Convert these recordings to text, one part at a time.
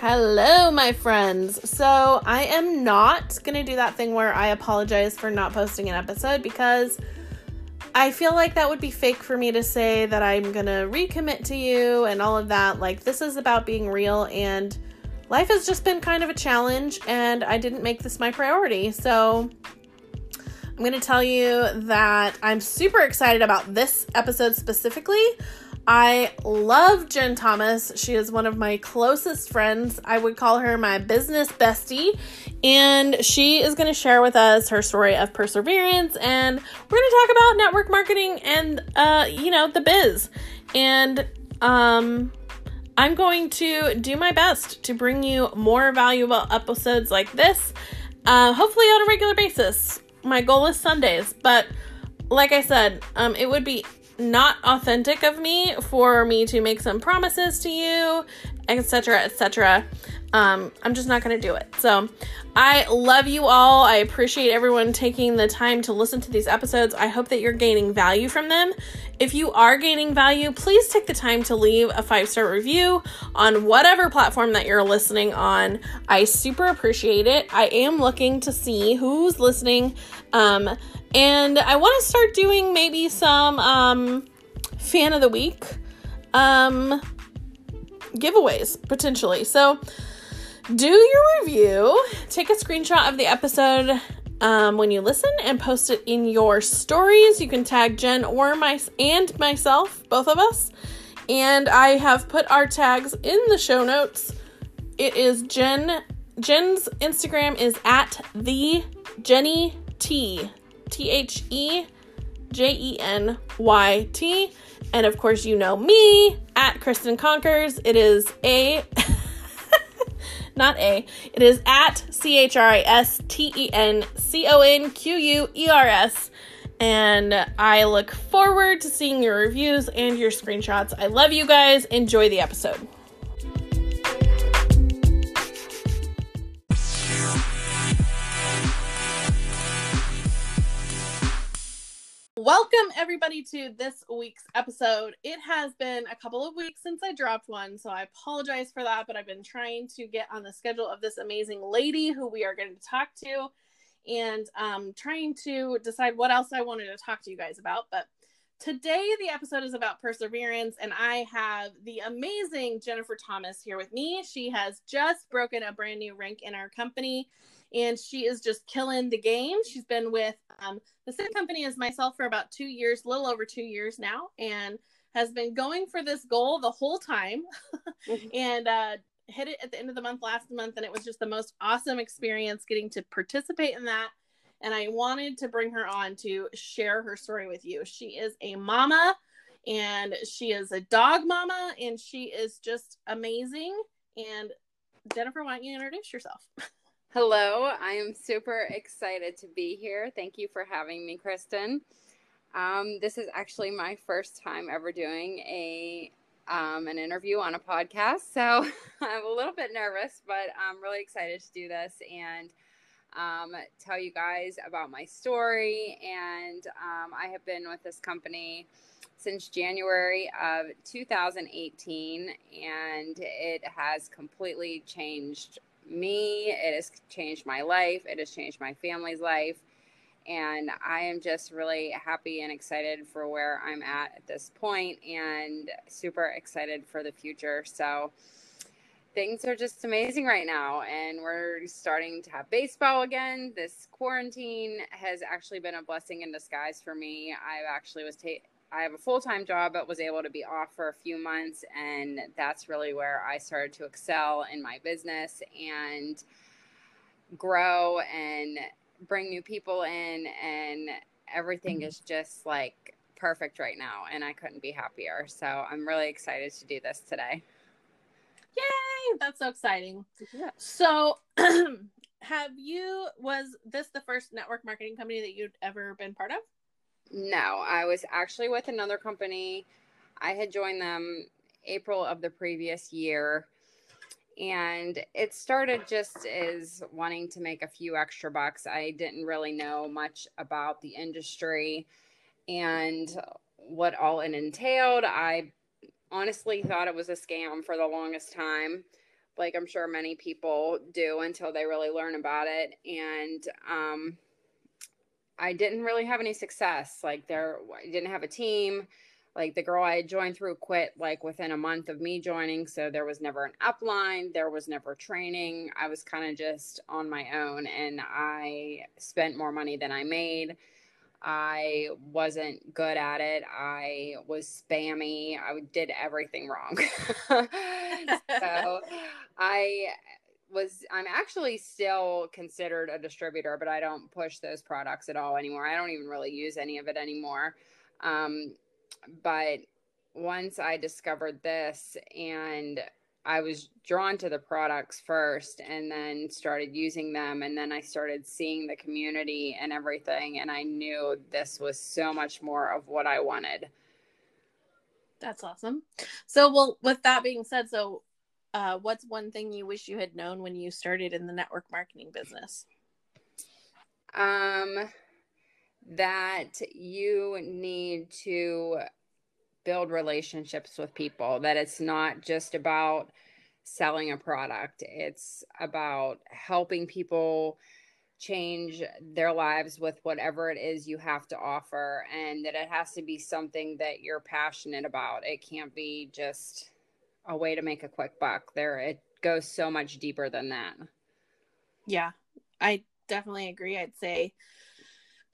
Hello, my friends. So, I am not going to do that thing where I apologize for not posting an episode because I feel like that would be fake for me to say that I'm going to recommit to you and all of that. Like, this is about being real, and life has just been kind of a challenge, and I didn't make this my priority. So, I'm going to tell you that I'm super excited about this episode specifically. I love Jen Thomas. She is one of my closest friends. I would call her my business bestie. And she is going to share with us her story of perseverance. And we're going to talk about network marketing and, uh, you know, the biz. And, um, I'm going to do my best to bring you more valuable episodes like this, uh, hopefully on a regular basis. My goal is Sundays, but like I said, um, it would be not authentic of me for me to make some promises to you, etc., etc. Um, I'm just not going to do it. So, I love you all. I appreciate everyone taking the time to listen to these episodes. I hope that you're gaining value from them. If you are gaining value, please take the time to leave a five star review on whatever platform that you're listening on. I super appreciate it. I am looking to see who's listening. Um, and I want to start doing maybe some um, fan of the week um, giveaways potentially. So do your review, take a screenshot of the episode um, when you listen and post it in your stories. You can tag Jen or my and myself, both of us. And I have put our tags in the show notes. It is Jen. Jen's Instagram is at the Jenny T. T H E J E N Y T. And of course, you know me at Christen Conquers. It is A, not A, it is at C H R I S T E N C O N Q U E R S. And I look forward to seeing your reviews and your screenshots. I love you guys. Enjoy the episode. Welcome, everybody, to this week's episode. It has been a couple of weeks since I dropped one, so I apologize for that, but I've been trying to get on the schedule of this amazing lady who we are going to talk to and um, trying to decide what else I wanted to talk to you guys about. But today, the episode is about perseverance, and I have the amazing Jennifer Thomas here with me. She has just broken a brand new rank in our company and she is just killing the game. She's been with um, the same company as myself for about two years, a little over two years now, and has been going for this goal the whole time mm-hmm. and uh, hit it at the end of the month last month. And it was just the most awesome experience getting to participate in that. And I wanted to bring her on to share her story with you. She is a mama and she is a dog mama and she is just amazing. And Jennifer, why don't you introduce yourself? Hello, I am super excited to be here. Thank you for having me, Christen. Um, this is actually my first time ever doing a um, an interview on a podcast, so I'm a little bit nervous, but I'm really excited to do this and um, tell you guys about my story. And um, I have been with this company since January of 2018, and it has completely changed me. It has changed my life. It has changed my family's life. And I am just really happy and excited for where I'm at at this point and super excited for the future. So things are just amazing right now. And we're starting to have baseball again. This quarantine has actually been a blessing in disguise for me. I actually was ta- I have a full time job, but was able to be off for a few months. And that's really where I started to excel in my business and grow and bring new people in. And everything is just like perfect right now. And I couldn't be happier. So I'm really excited to do this today. Yay! That's so exciting. Yeah. So, have you, was this the first network marketing company that you'd ever been part of? No, I was actually with another company. I had joined them April of the previous year. And it started just as wanting to make a few extra bucks. I didn't really know much about the industry and what all it entailed. I honestly thought it was a scam for the longest time. like I'm sure many people do until they really learn about it. And um, I didn't really have any success. Like there, I didn't have a team. Like the girl I had joined through quit like within a month of me joining. So there was never an upline. There was never training. I was kind of just on my own and I spent more money than I made. I wasn't good at it. I was spammy. I did everything wrong. so I was I'm actually still considered a distributor, but I don't push those products at all anymore. I don't even really use any of it anymore. Um, but once I discovered this and I was drawn to the products first and then started using them. And then I started seeing the community and everything. And I knew this was so much more of what I wanted. That's awesome. So, well, with that being said, so uh, what's one thing you wish you had known when you started in the network marketing business? Um, that you need to build relationships with people, that it's not just about selling a product, it's about helping people change their lives with whatever it is you have to offer, and that it has to be something that you're passionate about. It can't be just a way to make a quick buck. There, it goes so much deeper than that. Yeah, I definitely agree. I'd say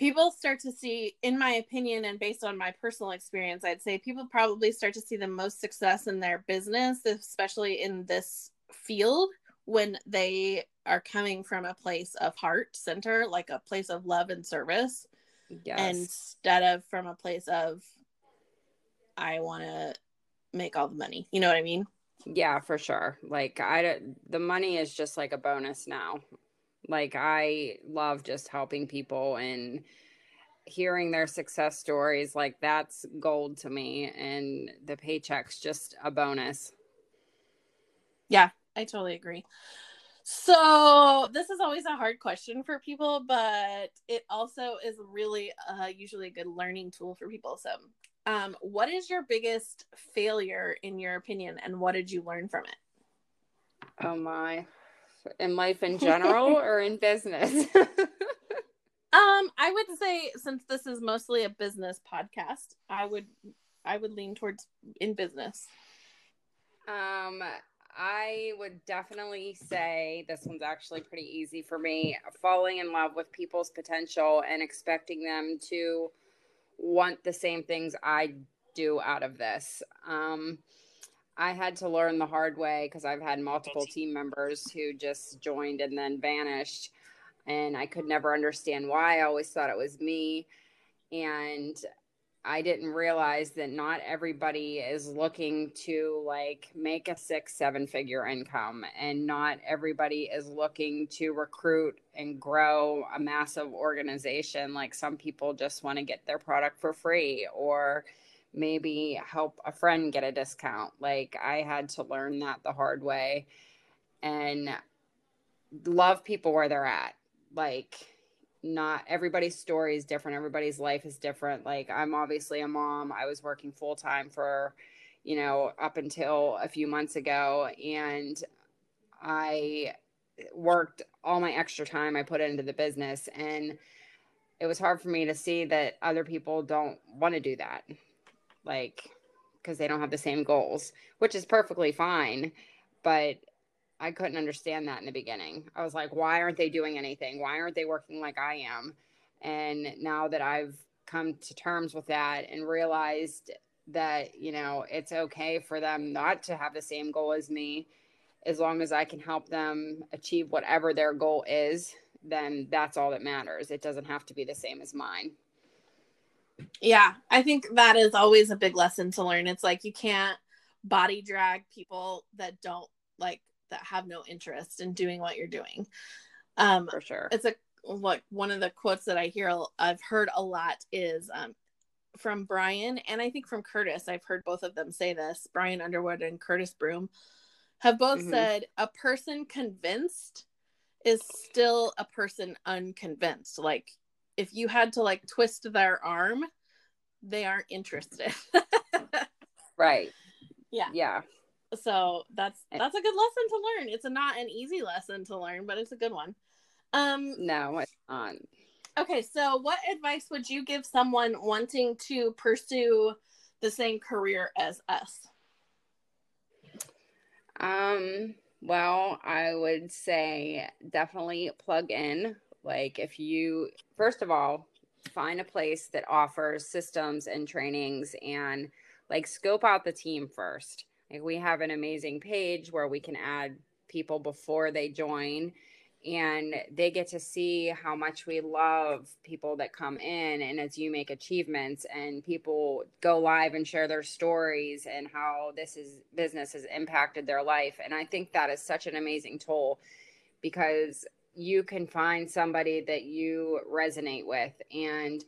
people start to see in my opinion and based on my personal experience i'd say people probably start to see the most success in their business especially in this field when they are coming from a place of heart center like a place of love and service yes. instead of from a place of i want to make all the money you know what i mean yeah for sure like i the money is just like a bonus now like I love just helping people and hearing their success stories. Like that's gold to me, and the paycheck's just a bonus. Yeah, I totally agree. So this is always a hard question for people, but it also is really uh, usually a good learning tool for people. So, um, what is your biggest failure in your opinion, and what did you learn from it? Oh my, in life in general or in business? um, I would say since this is mostly a business podcast, I would I would lean towards in business. Um, I would definitely say this one's actually pretty easy for me. Falling in love with people's potential and expecting them to want the same things I do out of this. Um, I had to learn the hard way because I've had multiple team members who just joined and then vanished. And I could never understand why. I always thought it was me. And I didn't realize that not everybody is looking to like make a six, seven figure income. And not everybody is looking to recruit and grow a massive organization. Like some people just want to get their product for free or, maybe help a friend get a discount. Like I had to learn that the hard way and love people where they're at. Like not everybody's story is different. Everybody's life is different. Like I'm obviously a mom. I was working full time for, you know, up until a few months ago and I worked all my extra time I put into the business and it was hard for me to see that other people don't want to do that like because they don't have the same goals, which is perfectly fine. But I couldn't understand that in the beginning. I was like, why aren't they doing anything? Why aren't they working like I am? And now that I've come to terms with that and realized that, you know, it's okay for them not to have the same goal as me, as long as I can help them achieve whatever their goal is, then that's all that matters. It doesn't have to be the same as mine. Yeah, I think that is always a big lesson to learn. It's like you can't body drag people that don't like that have no interest in doing what you're doing. Um for sure. It's a like one of the quotes that I hear I've heard a lot is um from Brian and I think from Curtis. I've heard both of them say this. Brian Underwood and Curtis Broom have both mm-hmm. said a person convinced is still a person unconvinced. Like if you had to like twist their arm, they aren't interested. right. Yeah. Yeah. So that's that's a good lesson to learn. It's a, not an easy lesson to learn, but it's a good one. Um No, it's not. Okay, so what advice would you give someone wanting to pursue the same career as us? Um, well, I would say definitely plug in. Like, if you, first of all, find a place that offers systems and trainings and like scope out the team first. Like, we have an amazing page where we can add people before they join and they get to see how much we love people that come in and as you make achievements and people go live and share their stories and how this is business has impacted their life. And i think that is such an amazing tool because you can find somebody that you resonate with and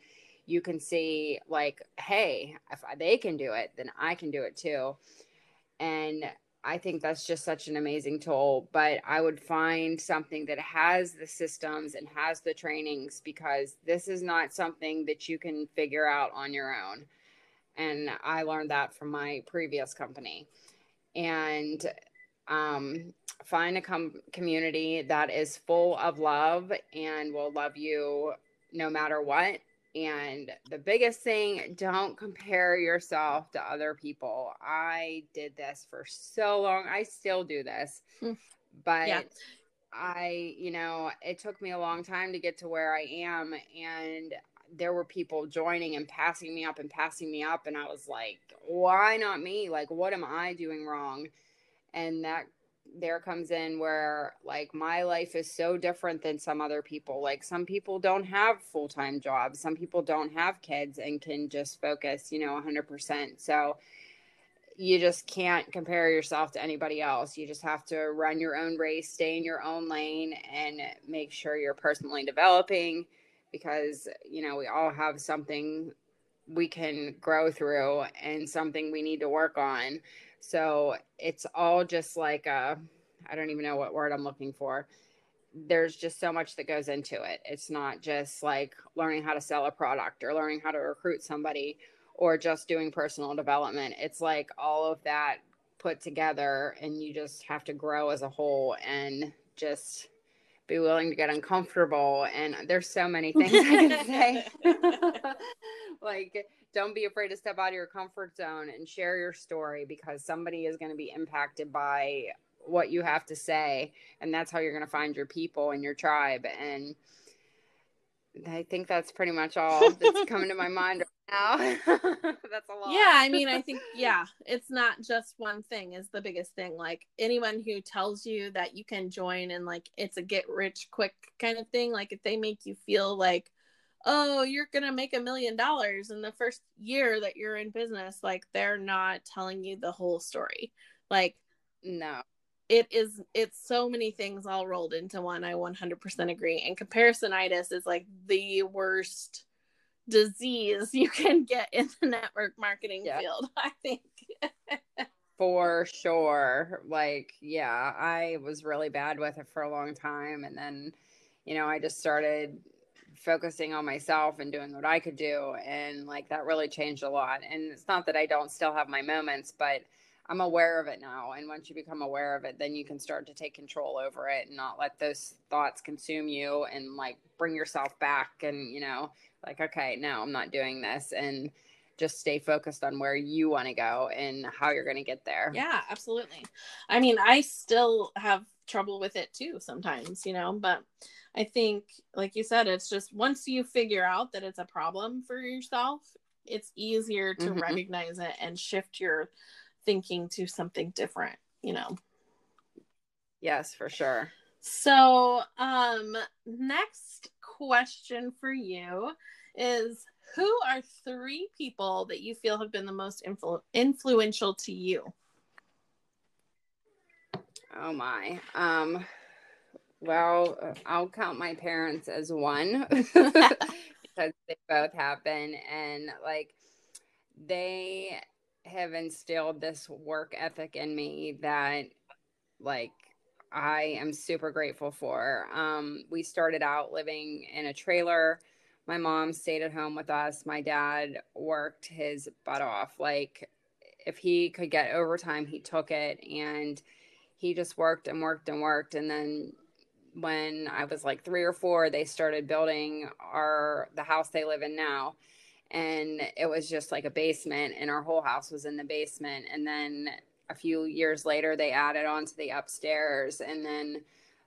you can see like hey if they can do it then i can do it too and I think that's just such an amazing tool. But I would find something that has the systems and has the trainings because this is not something that you can figure out on your own. And I learned that from my previous company. And um, find a com- community that is full of love and will love you no matter what and the biggest thing, don't compare yourself to other people. I did this for so long. I still do this. Hmm. But yeah. I, you know, it took me a long time to get to where I am. And there were people joining and passing me up and passing me up. And I was like, why not me? Like, what am I doing wrong? And that there comes in where like my life is so different than some other people. Like some people don't have full-time jobs. Some people don't have kids and can just focus you know 100% so you just can't compare yourself to anybody else. You just have to run your own race stay in your own lane and make sure you're personally developing because you know we all have something we can grow through and something we need to work on so it's all just like a, I don't even know what word I'm looking for. There's just so much that goes into it. It's not just like learning how to sell a product or learning how to recruit somebody or just doing personal development. It's like all of that put together and you just have to grow as a whole and just be willing to get uncomfortable and there's so many things I can say. like don't be afraid to step out of your comfort zone and share your story because somebody is going to be impacted by what you have to say and that's how you're going to find your people and your tribe and I think that's pretty much all that's coming to my mind right now. that's a lot. Yeah, I mean, I think yeah, it's not just one thing is the biggest thing. Like anyone who tells you that you can join and like it's a get rich quick kind of thing, like if they make you feel like oh, you're going to make a million dollars in the first year that you're in business, like they're not telling you the whole story. Like, no. It is, it's so many things all rolled into one. I 100% agree. And comparisonitis is like the worst disease you can get in the network marketing yeah. field, I think. for sure. Like, yeah, I was really bad with it for a long time. And then, you know, I just started focusing on myself and doing what I could do. And like that really changed a lot. And it's not that I don't still have my moments, but I'm aware of it now. And once you become aware of it, then you can start to take control over it and not let those thoughts consume you and like bring yourself back and, you know, like, okay, no, I'm not doing this. And just stay focused on where you want to go and how you're going to get there. Yeah, absolutely. I mean, I still have trouble with it too sometimes, you know, but I think, like you said, it's just once you figure out that it's a problem for yourself, it's easier to mm-hmm. recognize it and shift your thinking to something different, you know. Yes, for sure. So, um next question for you is who are three people that you feel have been the most influ- influential to you? Oh my. Um well, I'll count my parents as one because they both have been. And like, they have instilled this work ethic in me that, like, I am super grateful for. Um, we started out living in a trailer. My mom stayed at home with us. My dad worked his butt off. Like, if he could get overtime, he took it and he just worked and worked and worked. And then when I was like three or four, they started building our the house they live in now. And it was just like a basement, and our whole house was in the basement. And then a few years later, they added on to the upstairs. And then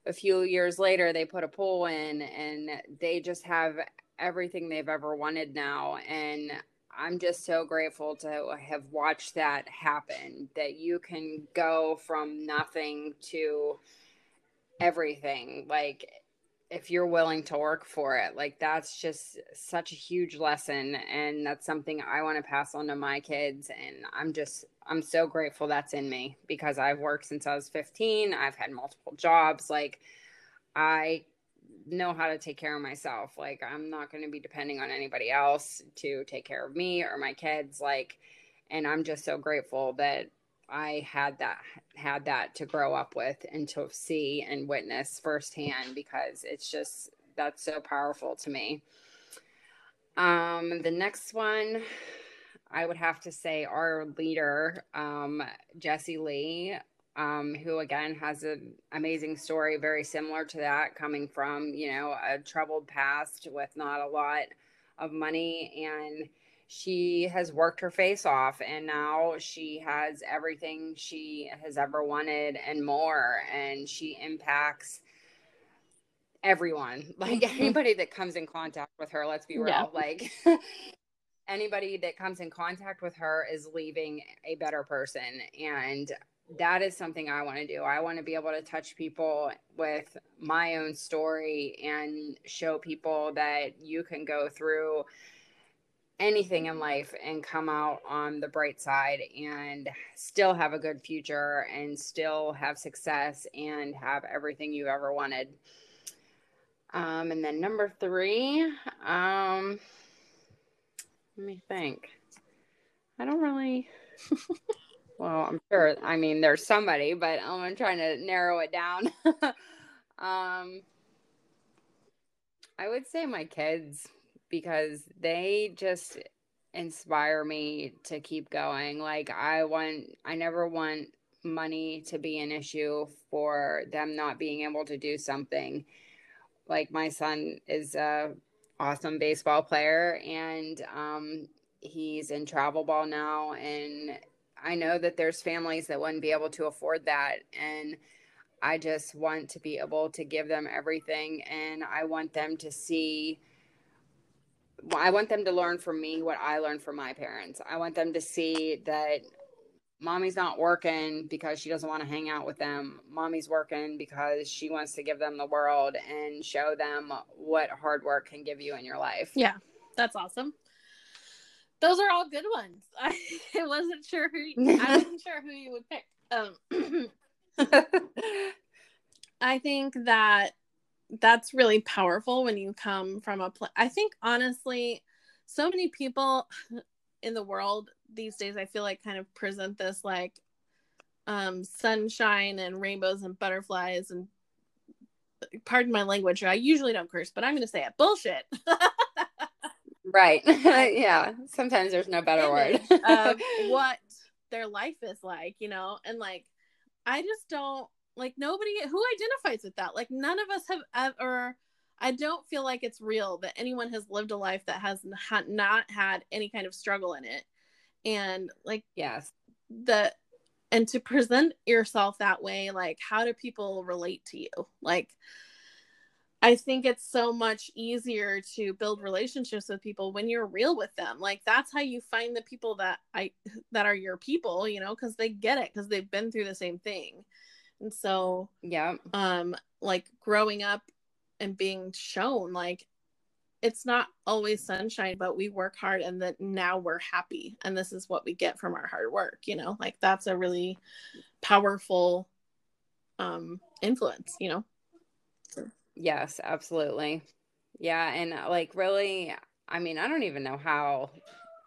a few years later, they put a pool in, and they just have everything they've ever wanted now. And I'm just so grateful to have watched that happen that you can go from nothing to everything. Like, if you're willing to work for it, like, that's just such a huge lesson. And that's something I want to pass on to my kids. And I'm just, I'm so grateful that's in me because I've worked since I was 15. I've had multiple jobs. Like, I know how to take care of myself. Like I'm not going to be depending on anybody else to take care of me or my kids like and I'm just so grateful that I had that had that to grow up with and to see and witness firsthand because it's just that's so powerful to me. Um the next one I would have to say our leader um Jesse Lee um, who again has an amazing story, very similar to that, coming from you know a troubled past with not a lot of money, and she has worked her face off, and now she has everything she has ever wanted and more, and she impacts everyone, like mm-hmm. anybody that comes in contact with her. Let's be real, yeah. like. anybody that comes in contact with her is leaving a better person and that is something I want to do. I want to be able to touch people with my own story and show people that you can go through anything in life and come out on the bright side and still have a good future and still have success and have everything you ever wanted. Um, and then number three, um, let me think. I don't really. Well, I'm sure. I mean, there's somebody, but I'm trying to narrow it down. um, I would say my kids because they just inspire me to keep going. Like I want, I never want money to be an issue for them not being able to do something. Like my son is a awesome baseball player, and um, he's in travel ball now, and I know that there's families that wouldn't be able to afford that. And I just want to be able to give them everything. And I want them to see, I want them to learn from me what I learned from my parents. I want them to see that mommy's not working because she doesn't want to hang out with them. Mommy's working because she wants to give them the world and show them what hard work can give you in your life. Yeah, that's awesome those are all good ones. I, wasn't sure who I wasn't sure who you would pick. Um, I think that that's really powerful when you come from a place. I think honestly, so many people in the world these days, I feel like kind of present this like um, sunshine and rainbows and butterflies and pardon my language. I usually don't curse, but I'm going to say it. Bullshit. Right. yeah. Sometimes there's no better word. of um, what their life is like, you know, and like I just don't like nobody who identifies with that. Like none of us have ever I don't feel like it's real that anyone has lived a life that has not had any kind of struggle in it. And like yes, the and to present yourself that way, like how do people relate to you? Like I think it's so much easier to build relationships with people when you're real with them. Like that's how you find the people that I that are your people, you know, cuz they get it cuz they've been through the same thing. And so, yeah. Um like growing up and being shown like it's not always sunshine, but we work hard and that now we're happy and this is what we get from our hard work, you know? Like that's a really powerful um influence, you know. So. Yes, absolutely. Yeah, and uh, like really, I mean, I don't even know how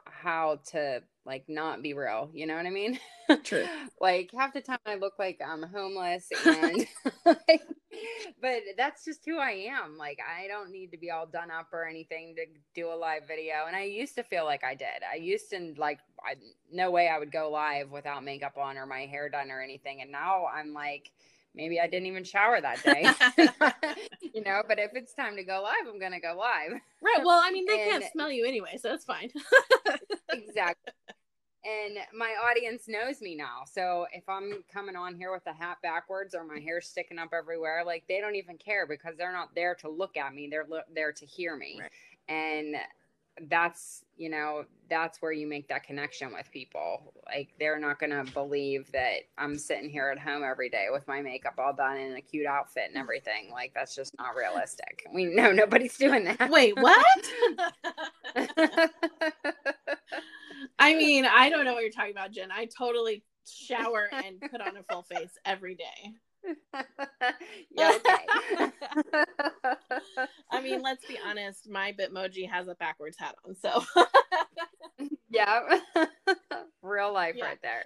how to like not be real. You know what I mean? True. like half the time I look like I'm homeless and like, but that's just who I am. Like I don't need to be all done up or anything to do a live video. And I used to feel like I did. I used to like I, no way I would go live without makeup on or my hair done or anything. And now I'm like maybe I didn't even shower that day. you know, but if it's time to go live, I'm going to go live. Right. Well, I mean, they and, can't smell you anyway, so it's fine. exactly. And my audience knows me now. So if I'm coming on here with the hat backwards or my hair sticking up everywhere, like they don't even care because they're not there to look at me. They're lo- there to hear me. Right. And that's you know that's where you make that connection with people. Like they're not going to believe that i'm sitting here at home every day with my makeup all done in a cute outfit and everything. Like that's just not realistic. We know nobody's doing that. Wait what? I mean i don't know what you're talking about jen. I totally shower and put on a full face every day yeah, okay. I mean, let's be honest. My Bitmoji has a backwards hat on, so yeah, real life yeah. right there.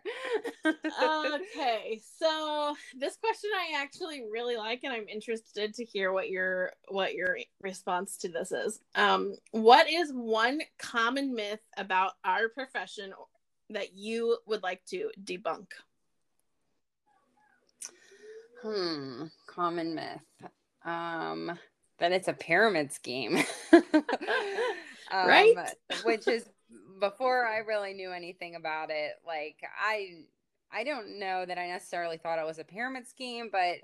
okay, so this question I actually really like, and I'm interested to hear what your what your response to this is. Um, what is one common myth about our profession that you would like to debunk? Hmm, common myth. Um, that it's a pyramid scheme. um, right? which is before I really knew anything about it. Like I I don't know that I necessarily thought it was a pyramid scheme, but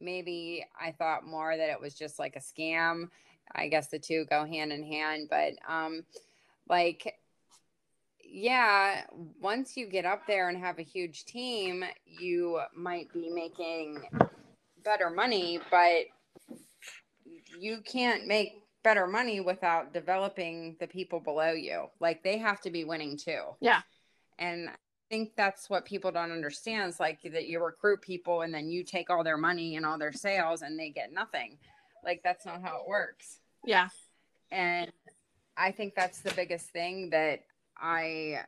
maybe I thought more that it was just like a scam. I guess the two go hand in hand, but um like yeah, once you get up there and have a huge team, you might be making better money, but you can't make better money without developing the people below you. Like they have to be winning too. Yeah. And I think that's what people don't understand. It's like that you recruit people and then you take all their money and all their sales and they get nothing. Like that's not how it works. Yeah. And I think that's the biggest thing that I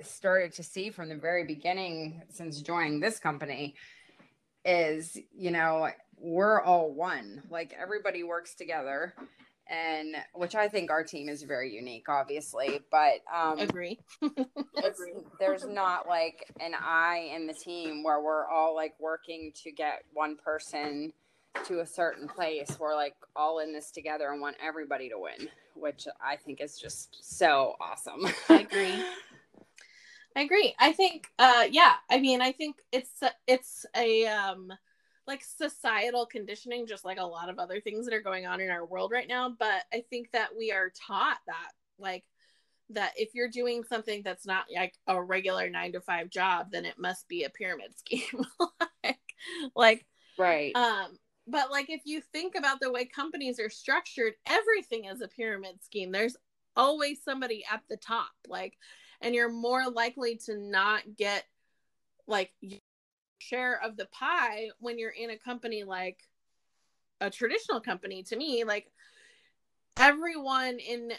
started to see from the very beginning since joining this company is, you know, we're all one. Like everybody works together and which I think our team is very unique, obviously. But um agree. agree. There's not like an I in the team where we're all like working to get one person to a certain place. We're like all in this together and want everybody to win, which I think is just so awesome. I agree. I agree. I think uh yeah, I mean I think it's it's a um like societal conditioning just like a lot of other things that are going on in our world right now, but I think that we are taught that like that if you're doing something that's not like a regular 9 to 5 job, then it must be a pyramid scheme. like like right. Um but like if you think about the way companies are structured, everything is a pyramid scheme. There's always somebody at the top. Like and you're more likely to not get like share of the pie when you're in a company like a traditional company to me like everyone in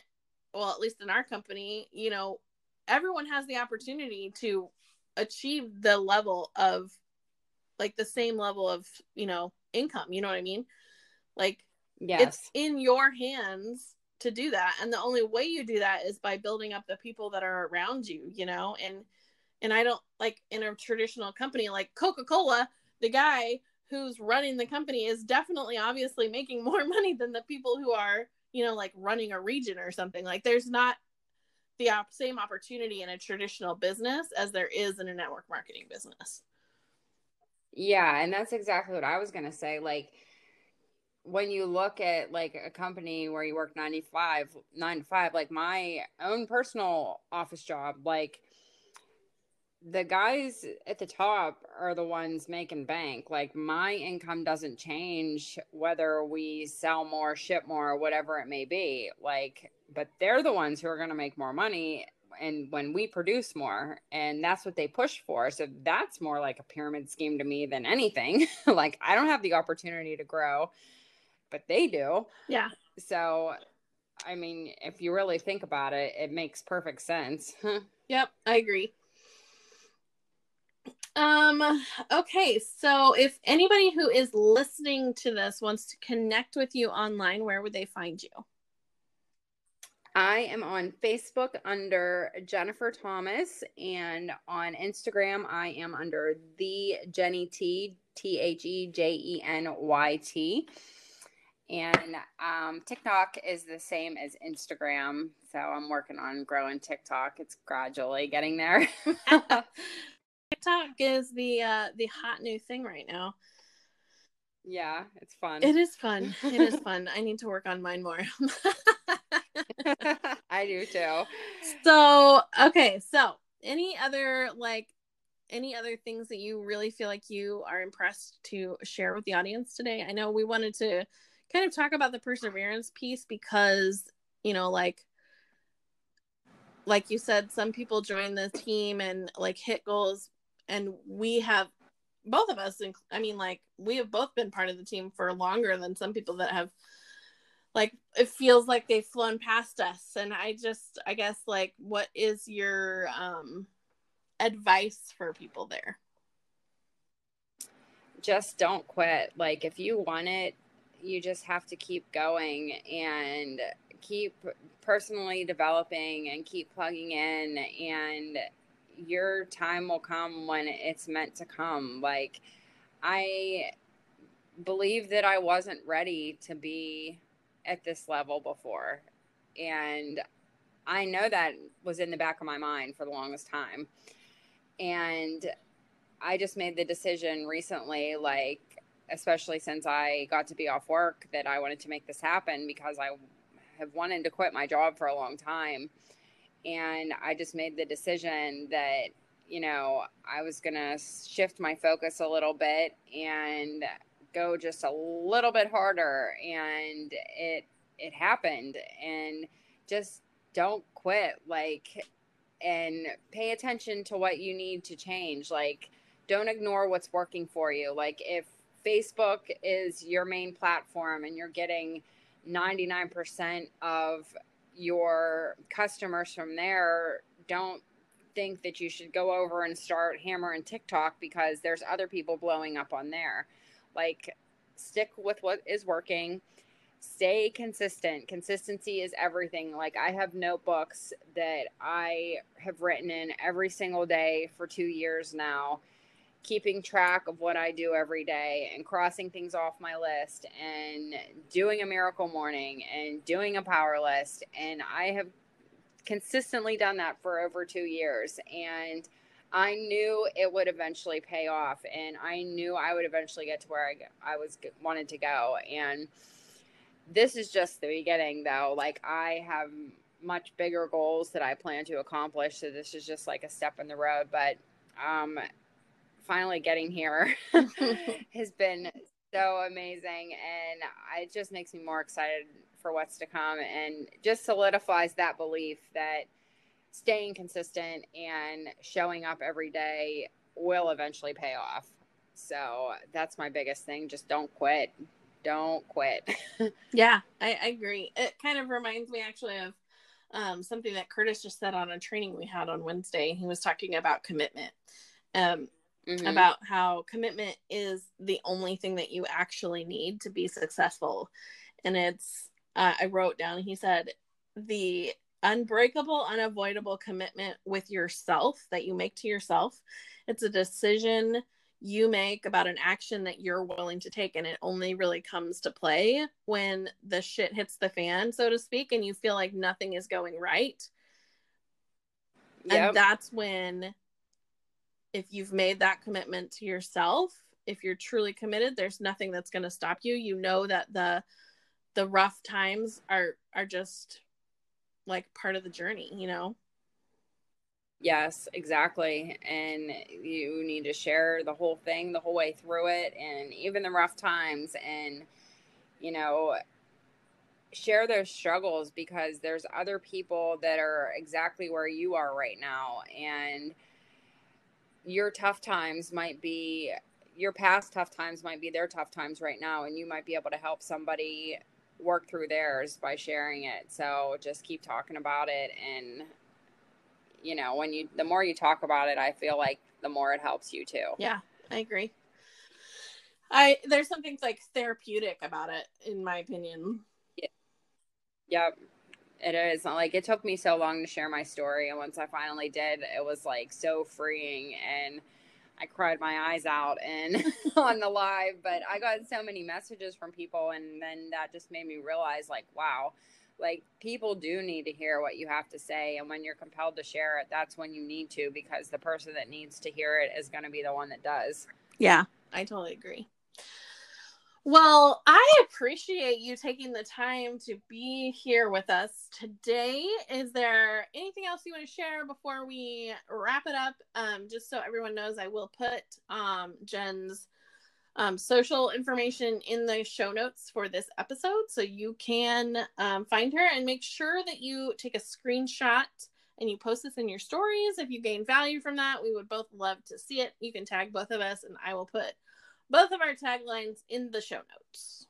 well at least in our company you know everyone has the opportunity to achieve the level of like the same level of you know income you know what i mean? Like yes. it's in your hands to do that. And the only way you do that is by building up the people that are around you you know? And and i don't like in a traditional company like coca-cola the guy who's running the company is definitely obviously making more money than the people who are you know like running a region or something. Like there's not the op- same opportunity in a traditional business as there is in a network marketing business yeah and that's exactly what i was going to say like when you look at like a company where you work 95 9 to 5 like my own personal office job like the guys at the top are the ones making bank. Like my income doesn't change whether we sell more ship more whatever it may be. Like but they're the ones who are going to make more money and when we produce more and that's what they push for so that's more like a pyramid scheme to me than anything like i don't have the opportunity to grow but they do. Yeah. So, I mean, if you really think about it, it makes perfect sense. Yep, I agree. Um, okay, so if anybody who is listening to this wants to connect with you online, where would they find you? I am on Facebook under Jennifer Thomas, and on Instagram, I am under the Jenny T, T H E J E N Y T. And um, TikTok is the same as Instagram. So I'm working on growing TikTok. It's gradually getting there. TikTok is the uh the hot new thing right now. Yeah, it's fun. It is fun. It is fun. I need to work on mine more. I do too. So, okay, so any other like any other things that you really feel like you are impressed to share with the audience today? I know we wanted to kind of talk about the perseverance piece because, you know, like like you said some people join the team and like hit goals and we have both of us i mean like we have both been part of the team for longer than some people that have like it feels like they've flown past us. And i just i guess like what is your um advice for people there? Just don't quit. Like if you want it you just have to keep going and keep personally developing and keep plugging in. And your time will come when it's meant to come. Like, I believe that I wasn't ready to be at this level before. And I know that was in the back of my mind for the longest time. And I just made the decision recently, like, especially since I got to be off work, that I wanted to make this happen because I have wanted to quit my job for a long time and I just made the decision that you know I was gonna shift my focus a little bit and go just a little bit harder, and it it happened, and just don't quit, like, and pay attention to what you need to change, like. Don't ignore what's working for you. Like, if Facebook is your main platform and you're getting 99% of your customers from there don't think that you should go over and start hammering TikTok because there's other people blowing up on there. Like, stick with what is working, stay consistent. Consistency is everything. Like, I have notebooks that I have written in every single day for two years now keeping track of what I do every day and crossing things off my list and doing a miracle morning and doing a power list. And I have consistently done that for over two years. And I knew it would eventually pay off and I knew I would eventually get to where I, I was wanted to go. And this is just the beginning though. Like I have much bigger goals that I plan to accomplish. So this is just like a step in the road, but um, finally getting here has been so amazing and it just makes me more excited for what's to come and just solidifies that belief that staying consistent and showing up every day will eventually pay off. So that's my biggest thing. Just don't quit. Don't quit. Yeah I, I, agree. It kind of reminds me actually of um, something that curtis just said on a training we had on wednesday. He was talking about commitment um, mm-hmm. about how commitment is the only thing that you actually need to be successful. And it's, uh, I wrote down, he said, the unbreakable, unavoidable commitment with yourself that you make to yourself. It's a decision you make about an action that you're willing to take and it only really comes to play when the shit hits the fan so to speak and you feel like nothing is going right yep. and that's when if you've made that commitment to yourself if you're truly committed there's nothing that's going to stop you you know that the the rough times are are just like part of the journey you know? Yes exactly. And you need to share the whole thing the whole way through it and even the rough times and you know share those struggles because there's other people that are exactly where you are right now and your tough times might be your past tough times might be their tough times right now and you might be able to help somebody work through theirs by sharing it so just keep talking about it and you know, when you the more you talk about it, I feel like the more it helps you too. Yeah, I agree. I there's something like therapeutic about it, in my opinion. Yeah. Yep. It is. Like it took me so long to share my story and once I finally did, it was like so freeing and I cried my eyes out and on the live, but I got so many messages from people and then that just made me realize like wow, like people do need to hear what you have to say and when you're compelled to share it, that's when you need to because the person that needs to hear it is going to be the one that does. Yeah, I totally agree. Well, I appreciate you taking the time to be here with us today. Is there anything else you want to share before we wrap it up? Um, just so everyone knows, I will put um, Jen's um, social information in the show notes for this episode so you can um, find her and make sure that you take a screenshot and you post this in your stories. If you gain value from that, we would both love to see it. You can tag both of us, and I will put both of our taglines in the show notes.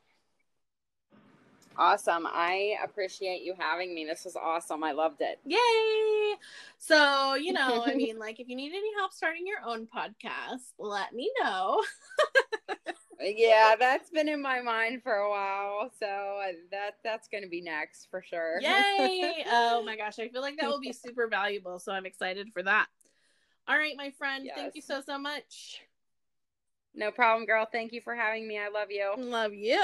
Awesome. I appreciate you having me. This was awesome. I loved it. Yay. So, you know, I mean, like if you need any help starting your own podcast, let me know. yeah, that's been in my mind for a while. So that that's going to be next for sure. Yay. Oh my gosh, I feel like that will be super valuable, so I'm excited for that. All right, my friend, yes. thank you so so much. No problem, girl. Thank you for having me. I love you. Love you.